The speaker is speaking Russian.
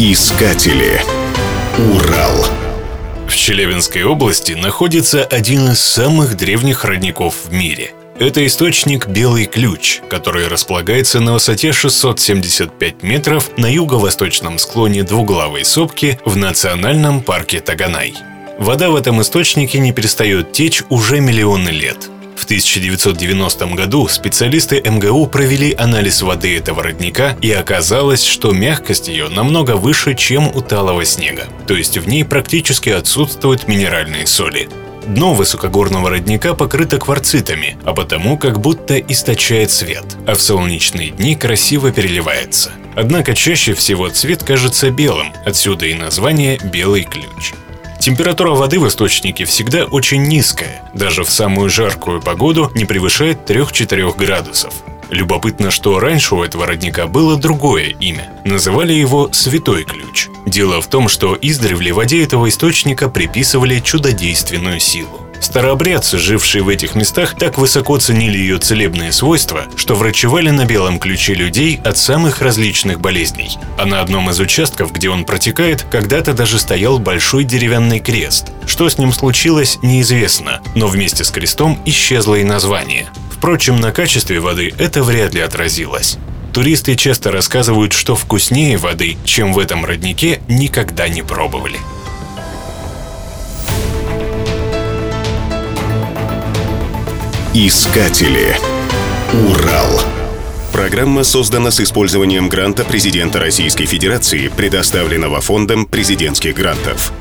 Искатели. Урал. В Челябинской области находится один из самых древних родников в мире. Это источник Белый Ключ, который располагается на высоте 675 метров на юго-восточном склоне двуглавой сопки в национальном парке Таганай. Вода в этом источнике не перестает течь уже миллионы лет – в 1990 году специалисты МГУ провели анализ воды этого родника, и оказалось, что мягкость ее намного выше, чем у талого снега. То есть в ней практически отсутствуют минеральные соли. Дно высокогорного родника покрыто кварцитами, а потому как будто источает свет, а в солнечные дни красиво переливается. Однако чаще всего цвет кажется белым, отсюда и название «белый ключ». Температура воды в источнике всегда очень низкая, даже в самую жаркую погоду не превышает 3-4 градусов. Любопытно, что раньше у этого родника было другое имя. Называли его «Святой ключ». Дело в том, что издревле воде этого источника приписывали чудодейственную силу. Старообрядцы, жившие в этих местах, так высоко ценили ее целебные свойства, что врачевали на белом ключе людей от самых различных болезней. А на одном из участков, где он протекает, когда-то даже стоял большой деревянный крест. Что с ним случилось, неизвестно, но вместе с крестом исчезло и название. Впрочем, на качестве воды это вряд ли отразилось. Туристы часто рассказывают, что вкуснее воды, чем в этом роднике, никогда не пробовали. Искатели. Урал. Программа создана с использованием гранта президента Российской Федерации, предоставленного Фондом президентских грантов.